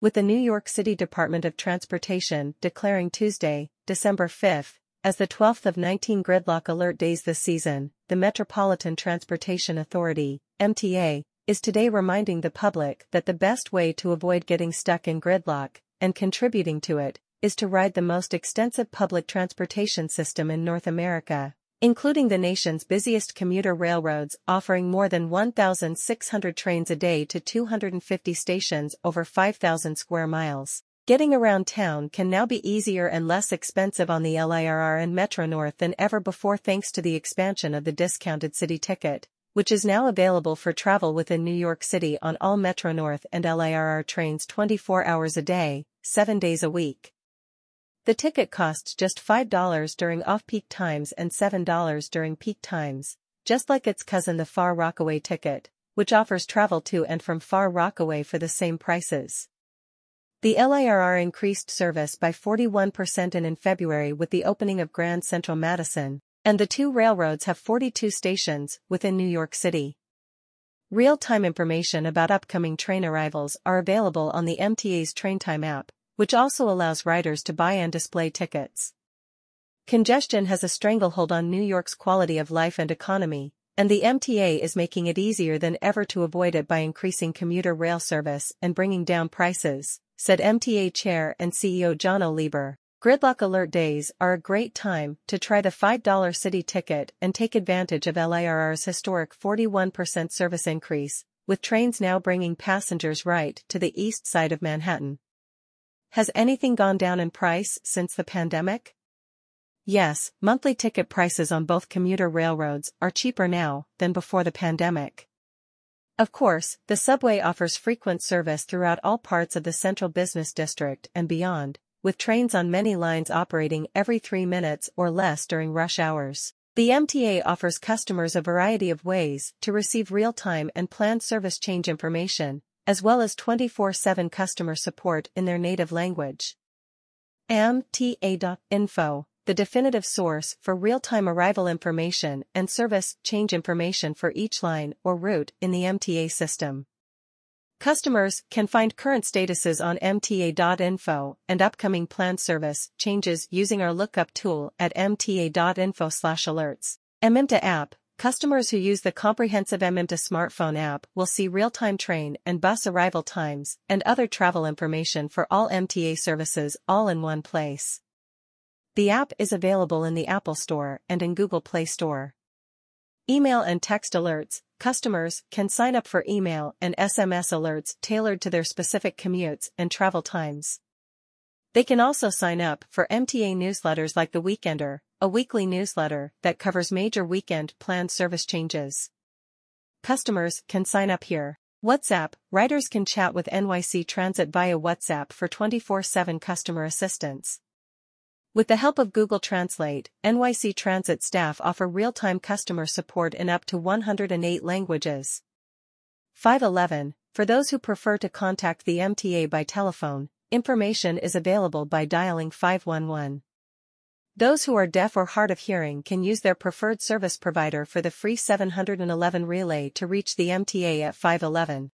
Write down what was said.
with the New York City Department of Transportation declaring Tuesday, December 5, as the 12th of 19 gridlock alert days this season, the Metropolitan Transportation Authority, MTA, is today reminding the public that the best way to avoid getting stuck in gridlock, and contributing to it, is to ride the most extensive public transportation system in North America, including the nation's busiest commuter railroads offering more than 1,600 trains a day to 250 stations over 5,000 square miles. Getting around town can now be easier and less expensive on the LIRR and Metro North than ever before thanks to the expansion of the discounted city ticket, which is now available for travel within New York City on all Metro North and LIRR trains 24 hours a day, 7 days a week. The ticket costs just $5 during off-peak times and $7 during peak times, just like its cousin the Far Rockaway ticket, which offers travel to and from Far Rockaway for the same prices. The LIRR increased service by 41% in February with the opening of Grand Central Madison, and the two railroads have 42 stations within New York City. Real-time information about upcoming train arrivals are available on the MTA's Train Time app, which also allows riders to buy and display tickets. Congestion has a stranglehold on New York's quality of life and economy, and the MTA is making it easier than ever to avoid it by increasing commuter rail service and bringing down prices said MTA Chair and CEO Janno Lieber. Gridlock alert days are a great time to try the $5 city ticket and take advantage of LIRR's historic 41% service increase, with trains now bringing passengers right to the east side of Manhattan. Has anything gone down in price since the pandemic? Yes, monthly ticket prices on both commuter railroads are cheaper now than before the pandemic. Of course, the subway offers frequent service throughout all parts of the central business district and beyond, with trains on many lines operating every three minutes or less during rush hours. The MTA offers customers a variety of ways to receive real-time and planned service change information, as well as 24-7 customer support in their native language. MTA.info the definitive source for real-time arrival information and service change information for each line or route in the MTA system. Customers can find current statuses on mta.info and upcoming planned service changes using our lookup tool at mta.info/alerts. MMTA app Customers who use the comprehensive MMTA smartphone app will see real-time train and bus arrival times and other travel information for all MTA services all in one place. The app is available in the Apple Store and in Google Play Store. Email and text alerts, customers can sign up for email and SMS alerts tailored to their specific commutes and travel times. They can also sign up for MTA newsletters like The Weekender, a weekly newsletter that covers major weekend planned service changes. Customers can sign up here. WhatsApp, riders can chat with NYC Transit via WhatsApp for 24-7 customer assistance. With the help of Google Translate, NYC Transit staff offer real-time customer support in up to 108 languages. 511, for those who prefer to contact the MTA by telephone, information is available by dialing 511. Those who are deaf or hard of hearing can use their preferred service provider for the free 711 relay to reach the MTA at 511.